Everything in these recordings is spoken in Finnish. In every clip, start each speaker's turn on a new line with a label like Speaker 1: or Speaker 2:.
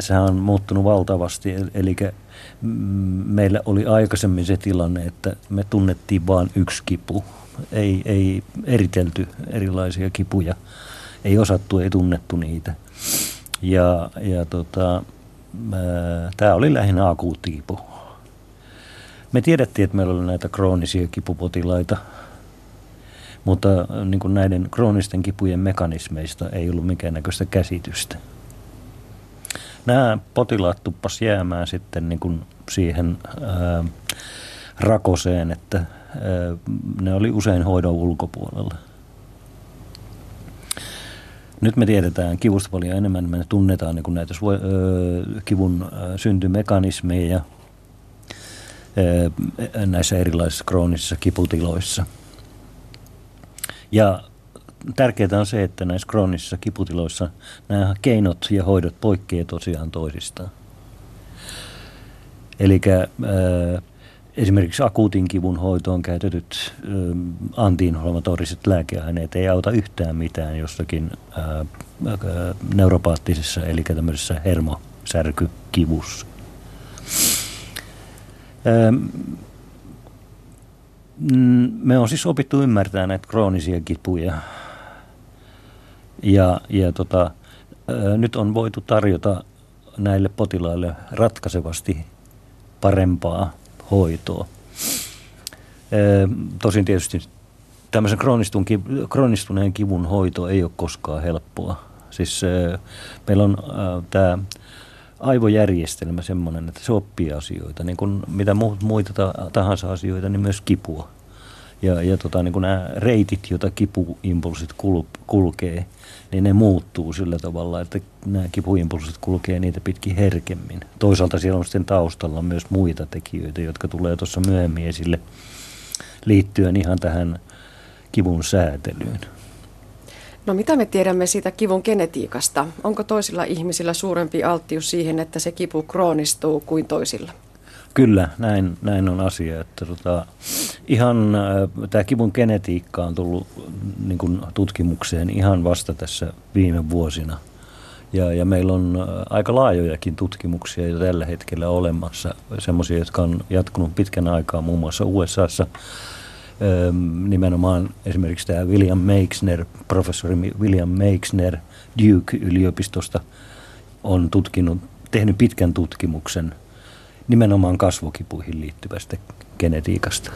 Speaker 1: sehän on muuttunut valtavasti. Eli meillä oli aikaisemmin se tilanne, että me tunnettiin vain yksi kipu. Ei, ei eritelty erilaisia kipuja. Ei osattu, ei tunnettu niitä. Ja, ja tota, tämä oli lähinnä akuutti kipu. Me tiedettiin, että meillä oli näitä kroonisia kipupotilaita, mutta niin kuin näiden kroonisten kipujen mekanismeista ei ollut minkäännäköistä käsitystä. Nämä potilaat tuppas jäämään sitten niin kuin siihen ää, rakoseen, että ää, ne oli usein hoidon ulkopuolella. Nyt me tiedetään kivusta paljon enemmän, me tunnetaan niin näitä kivun syntymekanismeja näissä erilaisissa kroonisissa kiputiloissa. Ja tärkeää on se, että näissä kroonisissa kiputiloissa nämä keinot ja hoidot poikkeavat tosiaan toisistaan. Eli esimerkiksi akuutin kivun hoitoon käytetyt antiinflammatoriset lääkeaineet ei auta yhtään mitään jossakin ää, neuropaattisessa, eli tämmöisessä hermosärkykivussa. me on siis opittu ymmärtää näitä kroonisia kipuja. Ja, ja tota, nyt on voitu tarjota näille potilaille ratkaisevasti parempaa hoitoa. Tosin tietysti tämmöisen kroonistuneen kivun hoito ei ole koskaan helppoa. Siis meillä on tämä aivojärjestelmä semmoinen, että se oppii asioita, niin kuin mitä muita tahansa asioita, niin myös kipua. Ja, ja tota, niin kuin nämä reitit, joita kipuimpulsit kulkee, niin ne muuttuu sillä tavalla, että nämä kipuimpulsit kulkee niitä pitkin herkemmin. Toisaalta siellä on sitten taustalla myös muita tekijöitä, jotka tulee tuossa myöhemmin esille liittyen ihan tähän kivun säätelyyn.
Speaker 2: No mitä me tiedämme siitä kivun genetiikasta? Onko toisilla ihmisillä suurempi alttius siihen, että se kipu kroonistuu kuin toisilla?
Speaker 1: Kyllä, näin, näin on asia. Että tota, ihan äh, tämä kivun genetiikka on tullut niin kuin tutkimukseen ihan vasta tässä viime vuosina. Ja, ja meillä on äh, aika laajojakin tutkimuksia jo tällä hetkellä olemassa, semmoisia, jotka on jatkunut pitkän aikaa muun muassa USAssa. Ähm, nimenomaan esimerkiksi tämä William Meixner, professori William Meixner Duke-yliopistosta on tutkinut, tehnyt pitkän tutkimuksen – nimenomaan kasvokipuihin liittyvästä genetiikasta.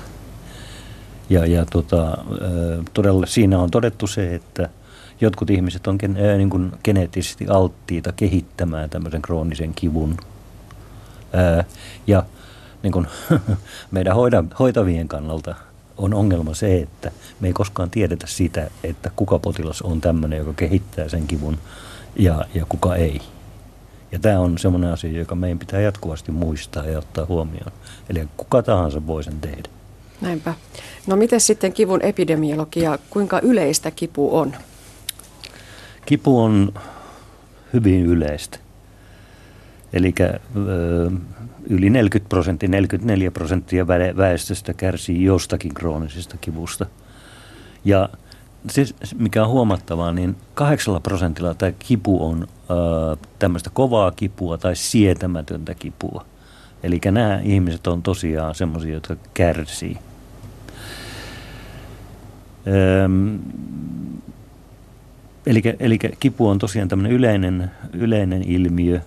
Speaker 1: Ja, ja tota, todella siinä on todettu se, että jotkut ihmiset on gen, niin kuin geneettisesti alttiita kehittämään tämmöisen kroonisen kivun. ja niin kuin, meidän hoitavien kannalta on ongelma se, että me ei koskaan tiedetä sitä, että kuka potilas on tämmöinen, joka kehittää sen kivun ja, ja kuka ei. Ja tämä on semmoinen asia, joka meidän pitää jatkuvasti muistaa ja ottaa huomioon. Eli kuka tahansa voi sen tehdä.
Speaker 2: Näinpä. No miten sitten kivun epidemiologia, kuinka yleistä kipu on?
Speaker 1: Kipu on hyvin yleistä. Eli yli 40 prosenttia, 44 prosenttia väestöstä kärsii jostakin kroonisesta kivusta. Ja se, mikä on huomattavaa, niin kahdeksalla prosentilla tämä kipu on tämmöistä kovaa kipua tai sietämätöntä kipua. Eli nämä ihmiset on tosiaan semmoisia, jotka kärsii. Eli kipu on tosiaan tämmöinen yleinen, yleinen ilmiö.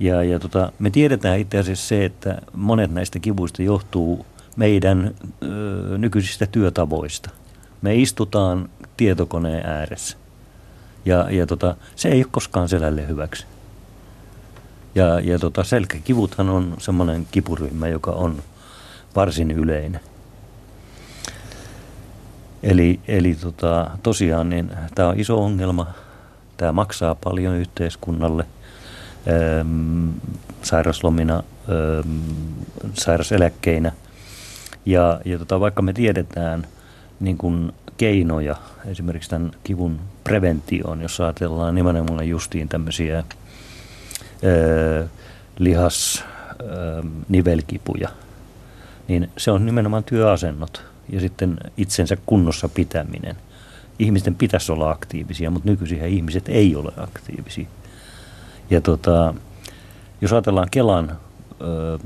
Speaker 1: Ja, ja tota, me tiedetään itse asiassa se, että monet näistä kivuista johtuu meidän ö, nykyisistä työtavoista. Me istutaan tietokoneen ääressä. Ja, ja tota, se ei ole koskaan selälle hyväksi. Ja, ja tota, selkäkivuthan on semmoinen kipuryhmä, joka on varsin yleinen. Eli, eli tota, tosiaan niin tämä on iso ongelma. Tämä maksaa paljon yhteiskunnalle ähm, sairaslomina, ähm, sairaseläkkeinä. Ja, ja tota, vaikka me tiedetään niin kun keinoja esimerkiksi tämän kivun preventioon, jos ajatellaan nimenomaan justiin tämmöisiä ö, lihas ö, nivelkipuja, niin se on nimenomaan työasennot ja sitten itsensä kunnossa pitäminen. Ihmisten pitäisi olla aktiivisia, mutta nykyisin ihmiset ei ole aktiivisia. Ja tota, jos ajatellaan Kelan, ö,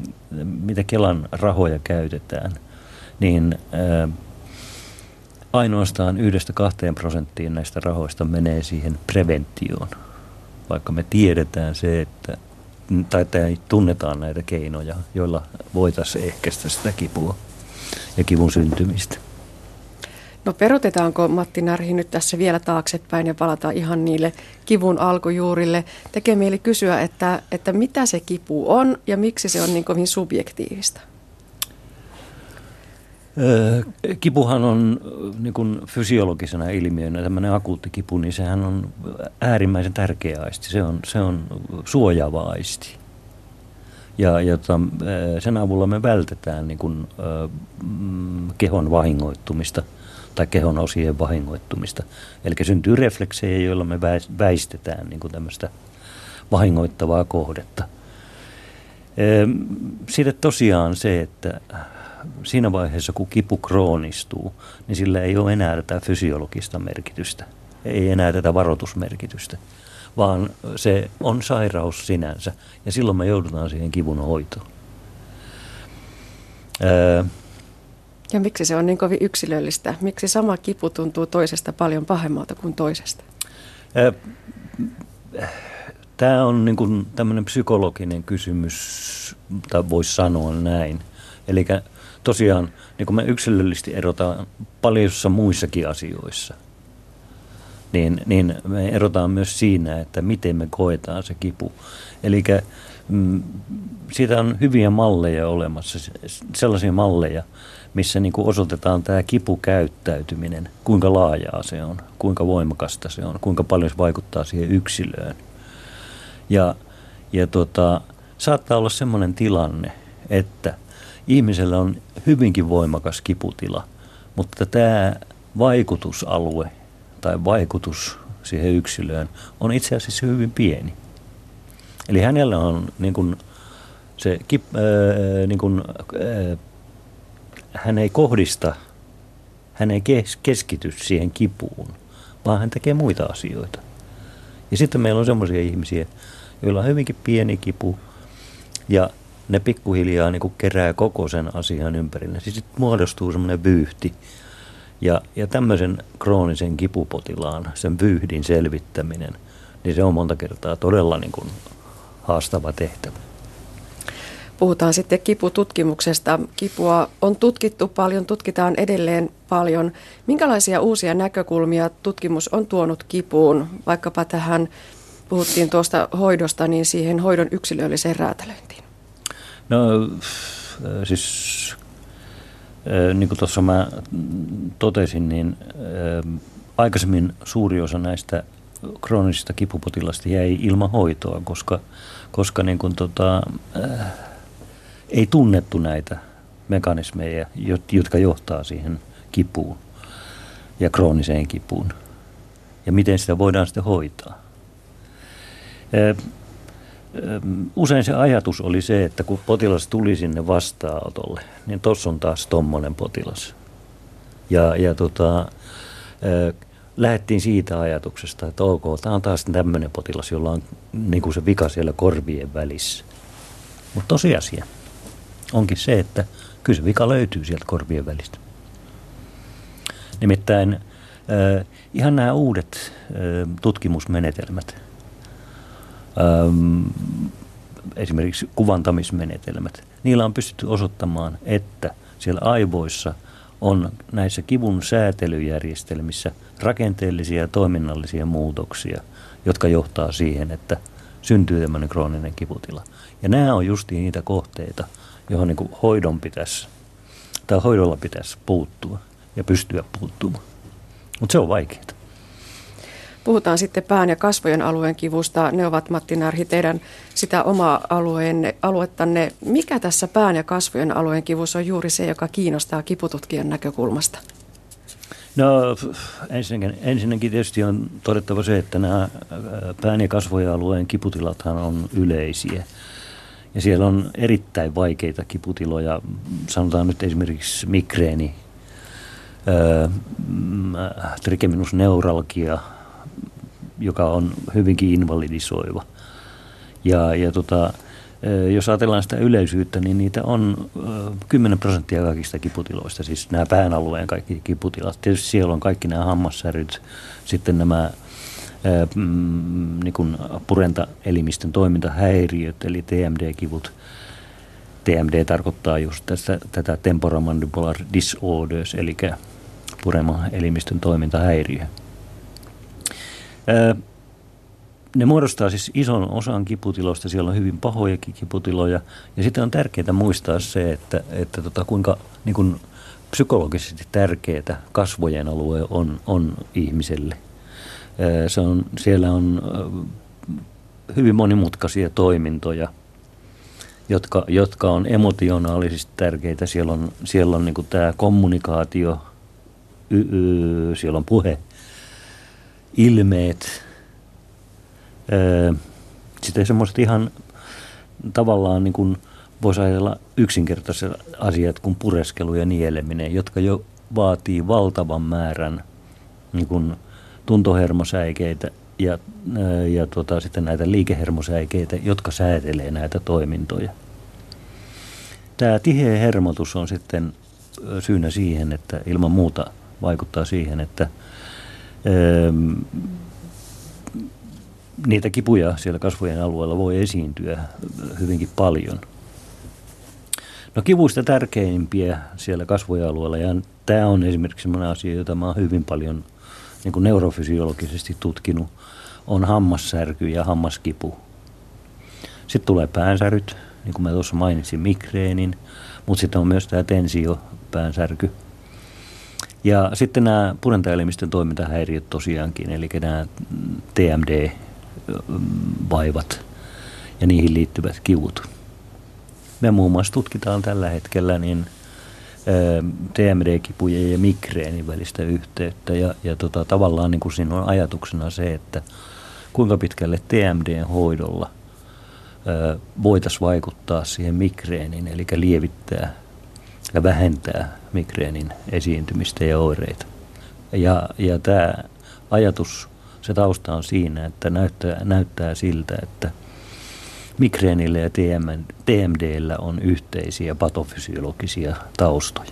Speaker 1: mitä Kelan rahoja käytetään, niin ö, ainoastaan yhdestä kahteen prosenttiin näistä rahoista menee siihen preventioon. Vaikka me tiedetään se, että tai, tai tunnetaan näitä keinoja, joilla voitaisiin ehkäistä sitä kipua ja kivun syntymistä.
Speaker 2: No perutetaanko Matti Närhi nyt tässä vielä taaksepäin ja palataan ihan niille kivun alkujuurille. Tekee mieli kysyä, että, että mitä se kipu on ja miksi se on niin kovin subjektiivista?
Speaker 1: Kipuhan on niin kuin fysiologisena ilmiönä, tämmöinen akuutti kipu, niin sehän on äärimmäisen tärkeä aisti. Se on, se on suojaava aisti. Ja, jota, sen avulla me vältetään niin kuin, mm, kehon vahingoittumista tai kehon osien vahingoittumista. Eli syntyy refleksejä, joilla me väistetään niin kuin tämmöistä vahingoittavaa kohdetta. Sitten tosiaan se, että siinä vaiheessa, kun kipu kroonistuu, niin sillä ei ole enää tätä fysiologista merkitystä, ei enää tätä varoitusmerkitystä, vaan se on sairaus sinänsä ja silloin me joudutaan siihen kivun hoitoon.
Speaker 2: ja miksi se on niin kovin yksilöllistä? Miksi sama kipu tuntuu toisesta paljon pahemmalta kuin toisesta?
Speaker 1: Tämä on niin kuin tämmöinen psykologinen kysymys, tai voisi sanoa näin. Eli tosiaan niin kuin me yksilöllisesti erotaan paljossa muissakin asioissa, niin, niin me erotaan myös siinä, että miten me koetaan se kipu. Eli mm, siitä on hyviä malleja olemassa, sellaisia malleja, missä niin kuin osoitetaan tämä kipukäyttäytyminen, kuinka laajaa se on, kuinka voimakasta se on, kuinka paljon se vaikuttaa siihen yksilöön. Ja, ja tota, saattaa olla sellainen tilanne, että ihmisellä on hyvinkin voimakas kiputila, mutta tämä vaikutusalue tai vaikutus siihen yksilöön on itse asiassa hyvin pieni. Eli hänellä on niin kuin se, kip, ää, niin kuin, ää, hän ei kohdista, hän ei kes, keskity siihen kipuun, vaan hän tekee muita asioita. Ja sitten meillä on sellaisia ihmisiä, joilla on hyvinkin pieni kipu ja ne pikkuhiljaa niin kuin kerää koko sen asian ympärille. Siis sitten muodostuu semmoinen vyyhti. Ja, ja tämmöisen kroonisen kipupotilaan, sen vyyhdin selvittäminen, niin se on monta kertaa todella niin kuin haastava tehtävä.
Speaker 2: Puhutaan sitten kipututkimuksesta. Kipua on tutkittu paljon, tutkitaan edelleen paljon. Minkälaisia uusia näkökulmia tutkimus on tuonut kipuun, vaikkapa tähän, puhuttiin tuosta hoidosta, niin siihen hoidon yksilölliseen räätälöintiin?
Speaker 1: No siis niin kuin tuossa mä totesin, niin aikaisemmin suuri osa näistä kroonisista kipupotilasta jäi ilman hoitoa, koska, koska niin kuin tota, äh, ei tunnettu näitä mekanismeja, jotka johtaa siihen kipuun ja krooniseen kipuun. Ja miten sitä voidaan sitten hoitaa. Usein se ajatus oli se, että kun potilas tuli sinne vastaanotolle, niin tuossa on taas tommonen potilas. Ja, ja tota, lähdettiin siitä ajatuksesta, että ok, tämä on taas tämmöinen potilas, jolla on niin kuin se vika siellä korvien välissä. Mutta tosiasia onkin se, että kyllä se vika löytyy sieltä korvien välistä. Nimittäin ihan nämä uudet tutkimusmenetelmät, ähm, esimerkiksi kuvantamismenetelmät, niillä on pystytty osoittamaan, että siellä aivoissa on näissä kivun säätelyjärjestelmissä rakenteellisia ja toiminnallisia muutoksia, jotka johtaa siihen, että syntyy tämmöinen krooninen kiputila. Ja nämä on justiin niitä kohteita, johon niin hoidon pitäisi, tai hoidolla pitäisi puuttua ja pystyä puuttumaan. Mutta se on vaikeaa.
Speaker 2: Puhutaan sitten pään ja kasvojen alueen kivusta. Ne ovat, Matti Närhi, teidän sitä omaa alueenne, aluettanne. Mikä tässä pään ja kasvojen alueen kivussa on juuri se, joka kiinnostaa kipututkijan näkökulmasta?
Speaker 1: No ensinnäkin, ensinnäkin tietysti on todettava se, että nämä pään ja kasvojen alueen kiputilathan on yleisiä. Ja siellä on erittäin vaikeita kiputiloja, sanotaan nyt esimerkiksi migreeni, trigeminusneuralgia, joka on hyvinkin invalidisoiva. Ja, ja tota, jos ajatellaan sitä yleisyyttä, niin niitä on 10 prosenttia kaikista kiputiloista, siis nämä pään alueen kaikki kiputilat. Tietysti siellä on kaikki nämä hammassäryt, sitten nämä mm, niin kuin purentaelimistön toimintahäiriöt, eli TMD-kivut. TMD tarkoittaa just tässä, tätä temporomandibular disorders, eli purema-elimistön toimintahäiriö ne muodostaa siis ison osan kiputiloista, siellä on hyvin pahojakin kiputiloja. Ja sitten on tärkeää muistaa se, että, että tota, kuinka niin kuin psykologisesti tärkeää kasvojen alue on, on ihmiselle. Se on, siellä on hyvin monimutkaisia toimintoja, jotka, jotka on emotionaalisesti tärkeitä. Siellä on, siellä on niin tämä kommunikaatio, y, y, siellä on puhe, ilmeet, sitten semmoiset ihan tavallaan niin kuin voisi ajatella yksinkertaiset asiat kuin pureskelu ja nieleminen, jotka jo vaatii valtavan määrän niin kuin tuntohermosäikeitä ja, ja tota, sitten näitä liikehermosäikeitä, jotka säätelee näitä toimintoja. Tämä tiheä hermotus on sitten syynä siihen, että ilman muuta vaikuttaa siihen, että niitä kipuja siellä kasvojen alueella voi esiintyä hyvinkin paljon. No kivuista tärkeimpiä siellä kasvojen alueella, ja tämä on esimerkiksi sellainen asia, jota mä oon hyvin paljon niin kuin neurofysiologisesti tutkinut, on hammassärky ja hammaskipu. Sitten tulee päänsäryt, niin kuin mä tuossa mainitsin, migreenin, mutta sitten on myös tämä tensio, päänsärky. Ja sitten nämä purentaelimistön toimintahäiriöt tosiaankin, eli nämä TMD, vaivat ja niihin liittyvät kivut. Me muun muassa tutkitaan tällä hetkellä niin TMD-kipujen ja migreenin välistä yhteyttä ja, ja tota, tavallaan niin kuin siinä on ajatuksena se, että kuinka pitkälle TMD-hoidolla voitaisiin vaikuttaa siihen migreenin, eli lievittää ja vähentää migreenin esiintymistä ja oireita. Ja, ja tämä ajatus se tausta on siinä, että näyttää, näyttää siltä, että migreenillä ja TMDllä on yhteisiä patofysiologisia taustoja.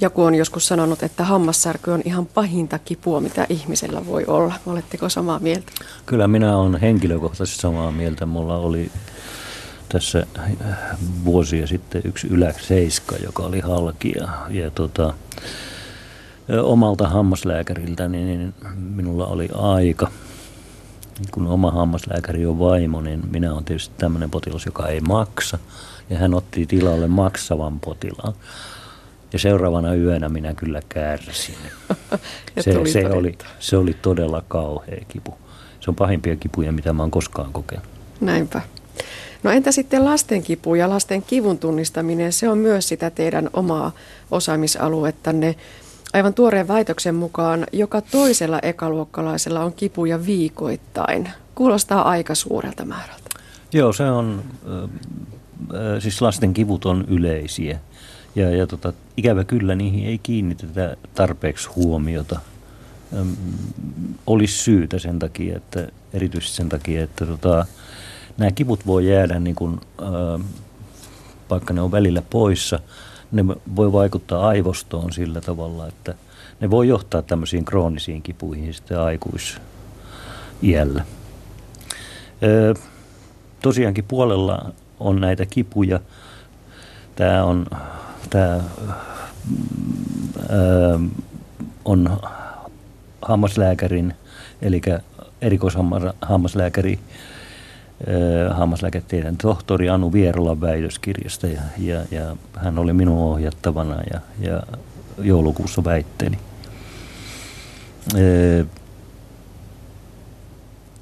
Speaker 2: Joku on joskus sanonut, että hammassärky on ihan pahinta kipua, mitä ihmisellä voi olla. Oletteko samaa mieltä?
Speaker 1: Kyllä minä olen henkilökohtaisesti samaa mieltä. Mulla oli tässä vuosia sitten yksi yläseiska, joka oli halki ja, ja tota, omalta hammaslääkäriltä, niin minulla oli aika. Kun oma hammaslääkäri on vaimo, niin minä olen tietysti tämmöinen potilas, joka ei maksa. Ja hän otti tilalle maksavan potilaan. Ja seuraavana yönä minä kyllä kärsin. se, se, oli, se oli todella kauhea kipu. Se on pahimpia kipuja, mitä mä oon koskaan kokenut.
Speaker 2: Näinpä. No entä sitten lasten kipu ja lasten kivun tunnistaminen? Se on myös sitä teidän omaa osaamisaluettanne. Aivan tuoreen väitöksen mukaan joka toisella ekaluokkalaisella on kipuja viikoittain. Kuulostaa aika suurelta määrältä.
Speaker 1: Joo, se on, siis lasten kivut on yleisiä. Ja, ja tota, ikävä kyllä niihin ei kiinnitetä tarpeeksi huomiota. Ähm, olisi syytä sen takia, että erityisesti sen takia, että tota, nämä kivut voi jäädä, niin kuin, vaikka ne on välillä poissa – ne voi vaikuttaa aivostoon sillä tavalla, että ne voi johtaa tämmöisiin kroonisiin kipuihin sitten aikuisiällä. Tosiaankin puolella on näitä kipuja. Tämä on, tämä, on hammaslääkärin, eli erikoishammaslääkäri hammaslääketieteen tohtori Anu Vierolan väitöskirjasta ja, ja, ja hän oli minun ohjattavana ja, ja joulukuussa väitteli.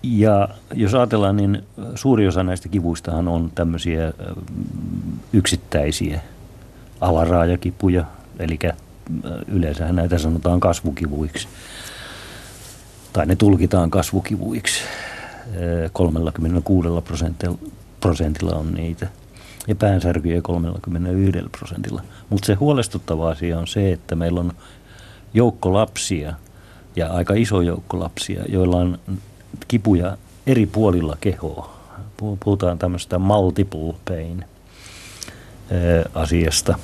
Speaker 1: Ja jos ajatellaan, niin suuri osa näistä kivuistahan on tämmöisiä yksittäisiä alaraajakipuja, eli yleensä näitä sanotaan kasvukivuiksi, tai ne tulkitaan kasvukivuiksi. 36 prosentilla, prosentilla on niitä ja päänsärkyjä 31 prosentilla. Mutta se huolestuttava asia on se, että meillä on joukko lapsia ja aika iso joukko lapsia, joilla on kipuja eri puolilla kehoa. Puhutaan tämmöistä multiple pain asiasta.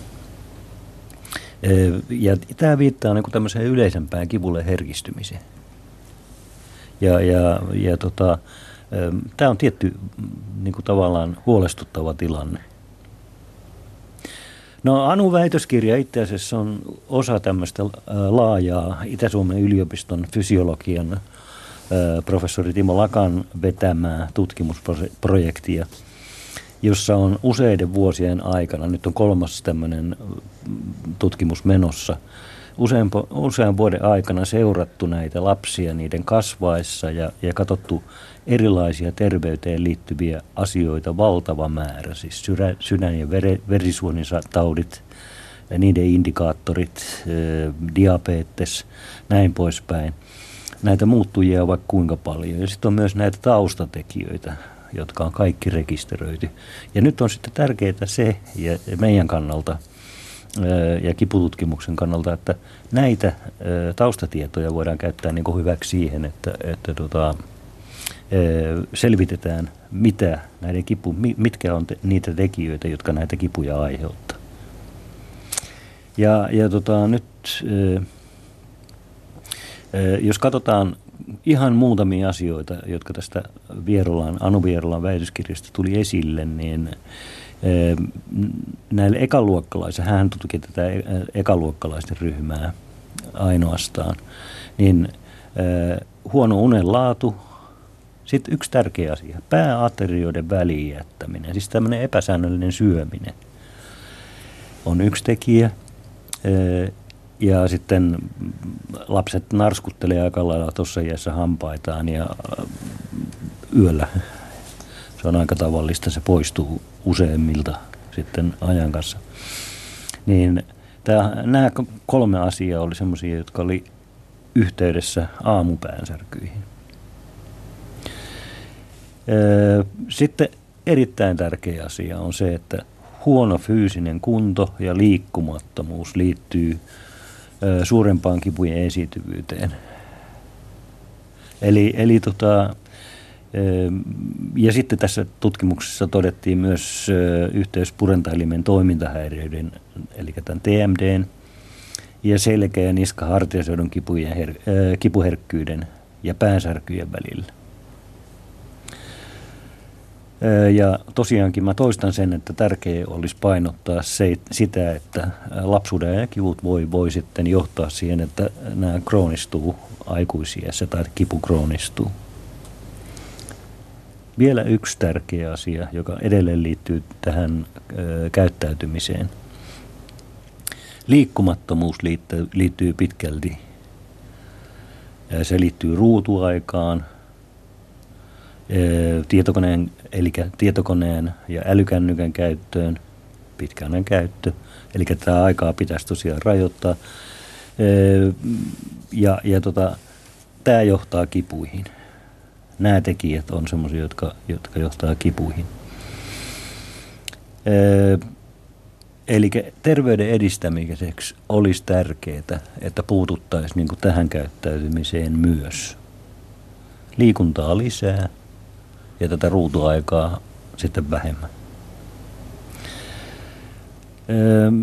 Speaker 1: Ja tämä viittaa niin tämmöiseen yleisempään kivulle herkistymiseen. Ja, ja, ja tota, tämä on tietty niin kuin tavallaan huolestuttava tilanne. No Anu väitöskirja itse asiassa on osa tämmöistä laajaa Itä-Suomen yliopiston fysiologian professori Timo Lakan vetämää tutkimusprojektia, jossa on useiden vuosien aikana, nyt on kolmas tämmöinen tutkimus menossa, usean, usean vuoden aikana seurattu näitä lapsia niiden kasvaessa ja, ja katsottu erilaisia terveyteen liittyviä asioita valtava määrä, siis sydän, sydän- ja vere, verisuonitaudit, niiden indikaattorit, diabetes, näin poispäin. Näitä muuttujia on vaikka kuinka paljon. Ja sitten on myös näitä taustatekijöitä, jotka on kaikki rekisteröity. Ja nyt on sitten tärkeää se, ja meidän kannalta ja kipututkimuksen kannalta, että näitä taustatietoja voidaan käyttää niin hyväksi siihen, että, että tota, selvitetään, mitä näiden kipu, mitkä on te, niitä tekijöitä, jotka näitä kipuja aiheuttaa. Ja, ja tota, nyt jos katsotaan ihan muutamia asioita, jotka tästä Vierolan, Anu Vierolan väitöskirjasta tuli esille, niin näille ekaluokkalaisille, hän tutki tätä ekaluokkalaisten ryhmää ainoastaan, niin huono unen laatu, sitten yksi tärkeä asia, pääaterioiden väliin jättäminen, siis tämmöinen epäsäännöllinen syöminen on yksi tekijä. Ja sitten lapset narskuttelee aika lailla tuossa iässä hampaitaan ja yöllä on aika tavallista, se poistuu useimmilta sitten ajan kanssa. Niin tämä, nämä kolme asiaa oli semmoisia, jotka oli yhteydessä aamupäänsärkyihin. Sitten erittäin tärkeä asia on se, että huono fyysinen kunto ja liikkumattomuus liittyy suurempaan kipujen esiintyvyyteen. Eli, eli tota, ja sitten tässä tutkimuksessa todettiin myös yhteys purentaelimen toimintahäiriöiden, eli tämän TMDn ja selkeä ja niska hartiaseudun kipujen her, kipuherkkyyden ja päänsärkyjen välillä. Ja tosiaankin mä toistan sen, että tärkeää olisi painottaa se, sitä, että lapsuuden ja kivut voi, voi sitten johtaa siihen, että nämä kroonistuu aikuisiässä tai kipu kroonistuu. Vielä yksi tärkeä asia, joka edelleen liittyy tähän ö, käyttäytymiseen. Liikkumattomuus liittyy, liittyy pitkälti. Se liittyy ruutuaikaan, tietokoneen, eli tietokoneen ja älykännykän käyttöön, pitkäinen käyttö. Eli tämä aikaa pitäisi tosiaan rajoittaa. Ja, ja tota, tämä johtaa kipuihin nämä tekijät on sellaisia, jotka, jotka johtaa kipuihin. Öö, eli terveyden edistämiseksi olisi tärkeää, että puututtaisiin niin tähän käyttäytymiseen myös. Liikuntaa lisää ja tätä ruutuaikaa sitten vähemmän.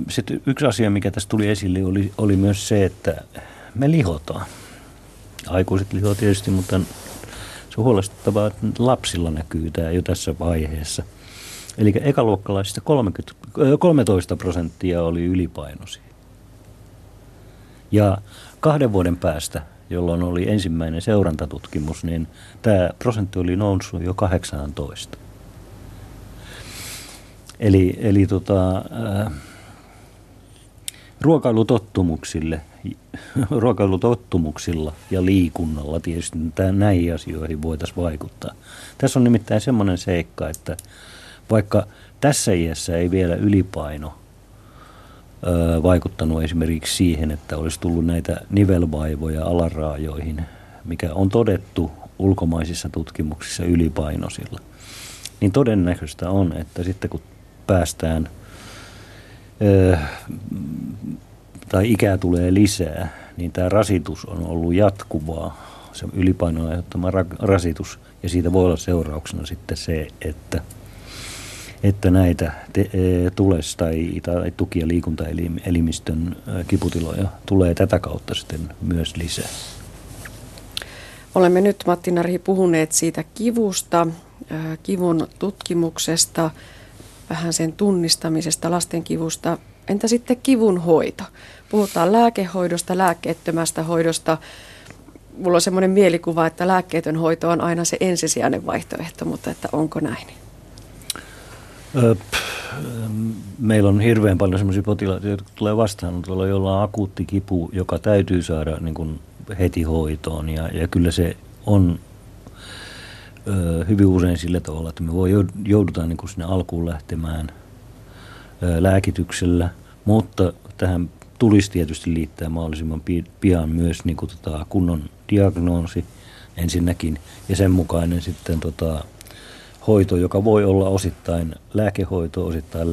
Speaker 1: Sitten yksi asia, mikä tässä tuli esille, oli, oli myös se, että me lihotaan. Aikuiset lihoa tietysti, mutta se on huolestuttavaa, että lapsilla näkyy tämä jo tässä vaiheessa. Eli ekaluokkalaisista 30, 13 prosenttia oli ylipainoisia. Ja kahden vuoden päästä, jolloin oli ensimmäinen seurantatutkimus, niin tämä prosentti oli noussut jo 18. Eli, eli tota, äh, ruokailutottumuksille, ruokailutottumuksilla ja liikunnalla tietysti näihin asioihin voitaisiin vaikuttaa. Tässä on nimittäin semmoinen seikka, että vaikka tässä iässä ei vielä ylipaino vaikuttanut esimerkiksi siihen, että olisi tullut näitä nivelvaivoja alaraajoihin, mikä on todettu ulkomaisissa tutkimuksissa ylipainoisilla, niin todennäköistä on, että sitten kun päästään – tai ikää tulee lisää, niin tämä rasitus on ollut jatkuvaa se ylipainon aiheuttama rasitus. Ja siitä voi olla seurauksena sitten se, että, että näitä e, tules- tai, tai tuki- ja liikuntaelimistön kiputiloja tulee tätä kautta sitten myös lisää.
Speaker 2: Olemme nyt, Matti Narhi, puhuneet siitä kivusta, kivun tutkimuksesta, vähän sen tunnistamisesta, lasten kivusta. Entä sitten kivun hoito? Puhutaan lääkehoidosta, lääkkeettömästä hoidosta. Mulla on semmoinen mielikuva, että lääkkeetön hoito on aina se ensisijainen vaihtoehto, mutta että onko näin?
Speaker 1: Meillä on hirveän paljon sellaisia potilaita, jotka tulee vastaan, tuolla jolla on akuutti kipu, joka täytyy saada niin kuin heti hoitoon. Ja, ja kyllä se on hyvin usein sillä tavalla, että me voi joudutaan niin kuin sinne alkuun lähtemään lääkityksellä, mutta tähän tulisi tietysti liittää mahdollisimman pian myös niin kuin tota kunnon diagnoosi ensinnäkin ja sen mukainen sitten tota, hoito, joka voi olla osittain lääkehoitoa, osittain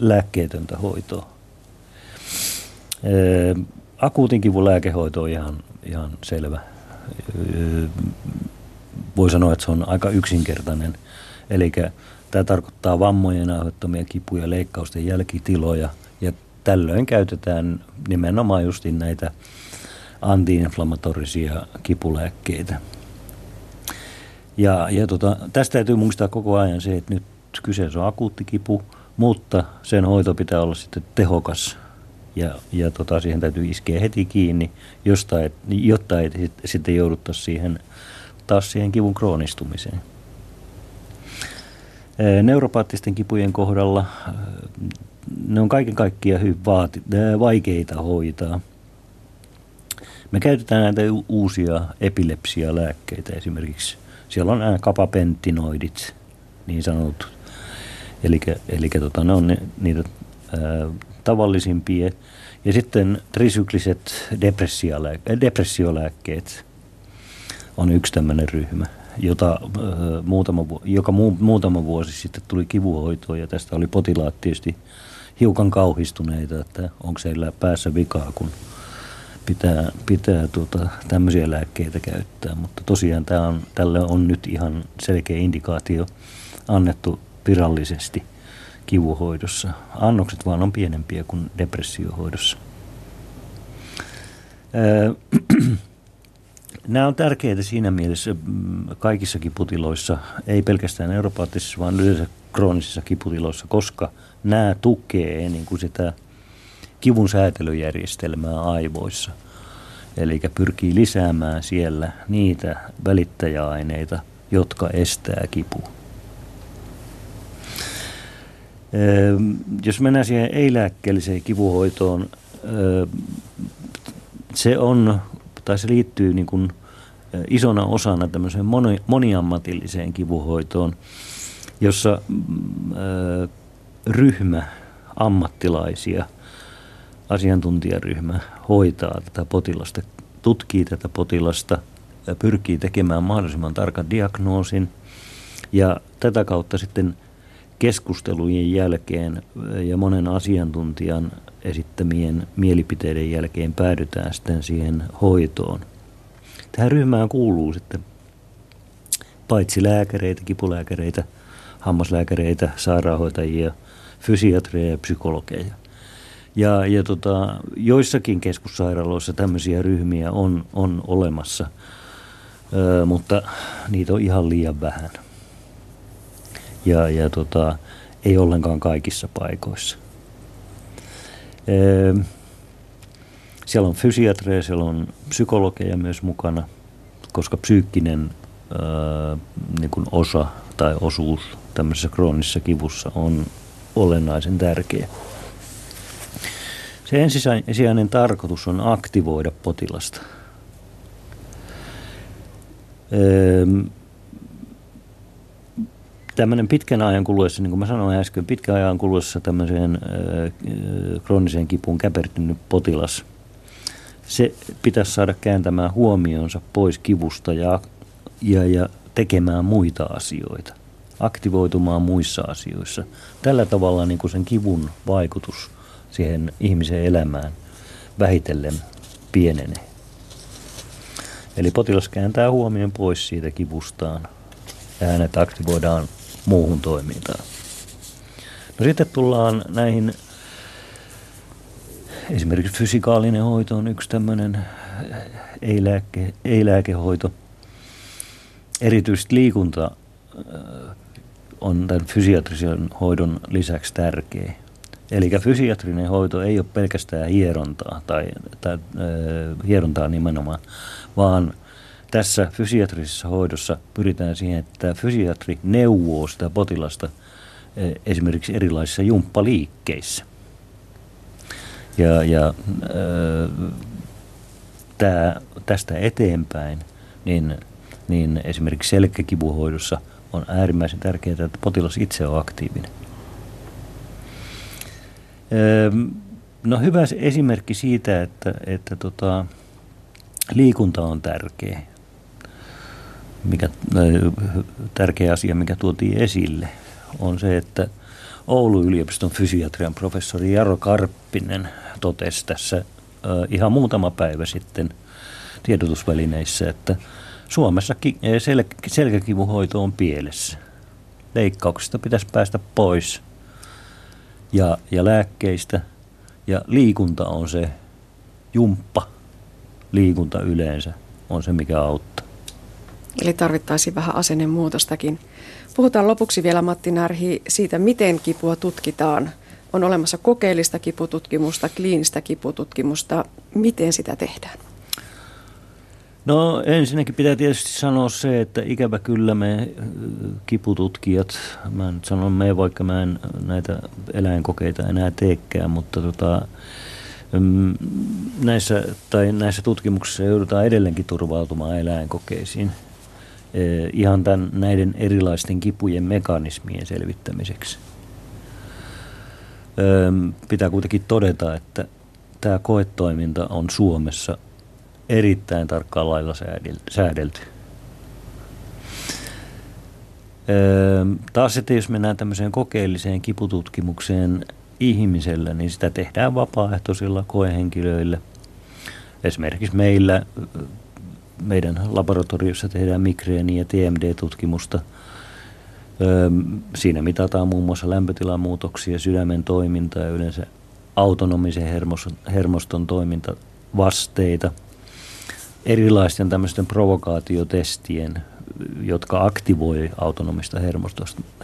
Speaker 1: lääkkeetöntä hoitoa. Akuutin kivun lääkehoito on ihan, ihan selvä. Voi sanoa, että se on aika yksinkertainen. Eli tämä tarkoittaa vammojen aiheuttamia kipuja, leikkausten jälkitiloja ja tällöin käytetään nimenomaan justin näitä antiinflammatorisia kipulääkkeitä. Ja, ja tota, tästä täytyy muistaa koko ajan se, että nyt kyseessä on akuutti kipu, mutta sen hoito pitää olla sitten tehokas ja, ja tota, siihen täytyy iskeä heti kiinni, josta et, jotta ei sitten jouduttaisi siihen, taas siihen kivun kroonistumiseen. Neuropaattisten kipujen kohdalla ne on kaiken kaikkiaan hyvin vaati, vaikeita hoitaa. Me käytetään näitä uusia epilepsialääkkeitä esimerkiksi. Siellä on nämä kapapentinoidit, niin sanotut. Eli, tota, ne on ne, niitä ää, tavallisimpia. Ja sitten trisykliset depressiolääkkeet on yksi tämmöinen ryhmä, jota, muutama, joka mu, muutama vuosi sitten tuli kivuhoitoon ja tästä oli potilaat tietysti hiukan kauhistuneita, että onko siellä päässä vikaa, kun pitää, pitää tuota, tämmöisiä lääkkeitä käyttää. Mutta tosiaan tämä on, tälle on nyt ihan selkeä indikaatio annettu virallisesti – kivuhoidossa. Annokset vaan on pienempiä kuin depressiohoidossa. Nämä on tärkeitä siinä mielessä mm, kaikissa kiputiloissa, ei pelkästään europaattisissa, vaan yleensä kroonisissa kiputiloissa, koska nämä tukee niin kuin sitä kivun säätelyjärjestelmää aivoissa. Eli pyrkii lisäämään siellä niitä välittäjäaineita, jotka estää kipua. Jos mennään siihen ei-lääkkeelliseen kivuhoitoon, se on, tai se liittyy niin kuin isona osana tämmöiseen moni, moniammatilliseen kivuhoitoon, jossa ryhmä ammattilaisia, asiantuntijaryhmä hoitaa tätä potilasta, tutkii tätä potilasta, pyrkii tekemään mahdollisimman tarkan diagnoosin ja tätä kautta sitten – keskustelujen jälkeen ja monen asiantuntijan esittämien mielipiteiden jälkeen päädytään sitten siihen hoitoon. Tähän ryhmään kuuluu sitten paitsi lääkäreitä, kipulääkäreitä, hammaslääkäreitä, sairaanhoitajia, fysiatreja ja psykologeja. Ja, ja tota, joissakin keskussairaaloissa tämmöisiä ryhmiä on, on olemassa, ö, mutta niitä on ihan liian vähän ja, ja tota, ei ollenkaan kaikissa paikoissa. Ee, siellä on fysiatreja, siellä on psykologeja myös mukana, koska psyykkinen ää, niin osa tai osuus tämmöisessä kroonisessa kivussa on olennaisen tärkeä. Se ensisijainen tarkoitus on aktivoida potilasta. Tämmöinen pitkän ajan kuluessa, niin kuin mä sanoin äsken, pitkän ajan kuluessa tämmöiseen äh, krooniseen kipuun käpertynyt potilas, se pitäisi saada kääntämään huomionsa pois kivusta ja, ja, ja tekemään muita asioita, aktivoitumaan muissa asioissa. Tällä tavalla niin kuin sen kivun vaikutus siihen ihmisen elämään vähitellen pienenee. Eli potilas kääntää huomioon pois siitä kivustaan ja hänet aktivoidaan muuhun toimintaan. No sitten tullaan näihin, esimerkiksi fysikaalinen hoito on yksi tämmöinen ei-lääke, ei-lääkehoito. Erityisesti liikunta on tämän fysiatrisen hoidon lisäksi tärkeä. Eli fysiatrinen hoito ei ole pelkästään hierontaa, tai, tai äh, hierontaa nimenomaan, vaan tässä fysiatrisessa hoidossa pyritään siihen, että fysiatri neuvoo sitä potilasta äh, esimerkiksi erilaisissa jumppaliikkeissä. Ja, ja äh, tää, tästä eteenpäin, niin, niin esimerkiksi selkäkivuhoidossa on äärimmäisen tärkeää, että potilas itse on aktiivinen. No hyvä esimerkki siitä, että, että tota, liikunta on tärkeä. Mikä, tärkeä asia, mikä tuotiin esille, on se, että Oulun yliopiston fysiatrian professori Jaro Karppinen totesi tässä ihan muutama päivä sitten tiedotusvälineissä, että Suomessa sel- selkäkivuhoito on pielessä. Leikkauksista pitäisi päästä pois ja, ja lääkkeistä. Ja liikunta on se jumppa, liikunta yleensä on se, mikä auttaa.
Speaker 2: Eli tarvittaisiin vähän asennemuutostakin. Puhutaan lopuksi vielä Matti Närhi siitä, miten kipua tutkitaan. On olemassa kokeellista kipututkimusta, kliinistä kipututkimusta. Miten sitä tehdään?
Speaker 1: No ensinnäkin pitää tietysti sanoa se, että ikävä kyllä me kipututkijat, mä nyt sanon me, vaikka mä en näitä eläinkokeita enää teekään, mutta tota, mm, näissä, tai näissä tutkimuksissa joudutaan edelleenkin turvautumaan eläinkokeisiin e, ihan tämän, näiden erilaisten kipujen mekanismien selvittämiseksi. Pitää kuitenkin todeta, että tämä koetoiminta on Suomessa erittäin tarkkaan lailla säädelty. Öö, taas sitten jos mennään tämmöiseen kokeelliseen kipututkimukseen ihmisellä, niin sitä tehdään vapaaehtoisilla koehenkilöillä. Esimerkiksi meillä, meidän laboratoriossa tehdään migreeni- ja TMD-tutkimusta. Öö, siinä mitataan muun muassa lämpötilamuutoksia, sydämen toimintaa ja yleensä autonomisen hermoston toimintavasteita – erilaisten tämmöisten provokaatiotestien, jotka aktivoi autonomista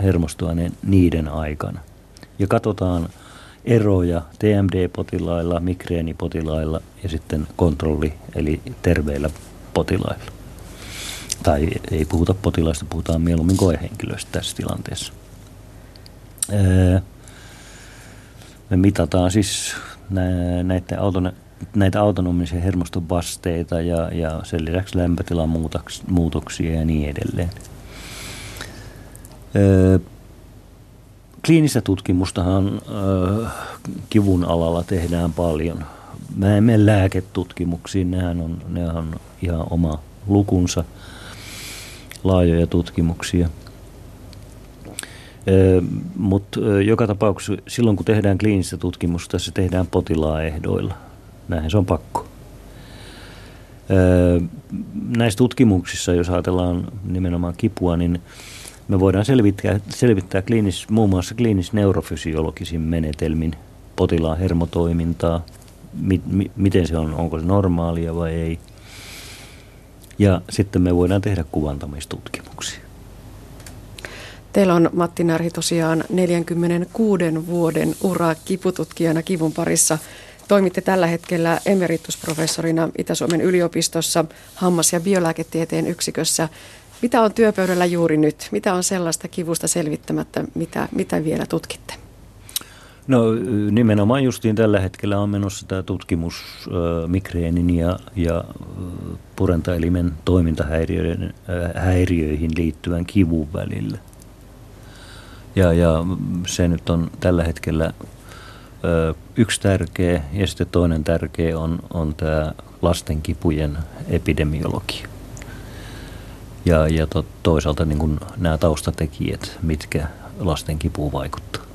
Speaker 1: hermostoa niin niiden aikana. Ja katsotaan eroja TMD-potilailla, migreenipotilailla ja sitten kontrolli eli terveillä potilailla. Tai ei puhuta potilaista, puhutaan mieluummin koehenkilöistä tässä tilanteessa. Me mitataan siis näiden näitä autonomisia hermoston vasteita ja, ja sen lisäksi lämpötilan muutoksia ja niin edelleen. Öö, kliinistä tutkimustahan öö, kivun alalla tehdään paljon. Mä en mene lääketutkimuksiin, nehän on, nehän on ihan oma lukunsa, laajoja tutkimuksia. Mutta joka tapauksessa silloin kun tehdään kliinistä tutkimusta, se tehdään potilaan ehdoilla – näin se on pakko. näissä tutkimuksissa, jos ajatellaan nimenomaan kipua, niin me voidaan selvittää, selvittää kliinis, muun muassa kliinis-neurofysiologisin menetelmin potilaan hermotoimintaa, mi, mi, miten se on, onko se normaalia vai ei. Ja sitten me voidaan tehdä kuvantamistutkimuksia.
Speaker 2: Teillä on Matti Närhi tosiaan 46 vuoden ura kipututkijana kivun parissa. Toimitte tällä hetkellä emeritusprofessorina Itä-Suomen yliopistossa hammas- ja biolääketieteen yksikössä. Mitä on työpöydällä juuri nyt? Mitä on sellaista kivusta selvittämättä, mitä, mitä vielä tutkitte?
Speaker 1: No nimenomaan justiin tällä hetkellä on menossa tämä tutkimus äh, migreenin ja, ja purentaelimen toimintahäiriöihin liittyvän kivun välillä. Ja, ja se nyt on tällä hetkellä yksi tärkeä ja sitten toinen tärkeä on, on tämä lasten kipujen epidemiologia. Ja, ja to, toisaalta niin kuin nämä taustatekijät, mitkä lasten kipuun vaikuttaa.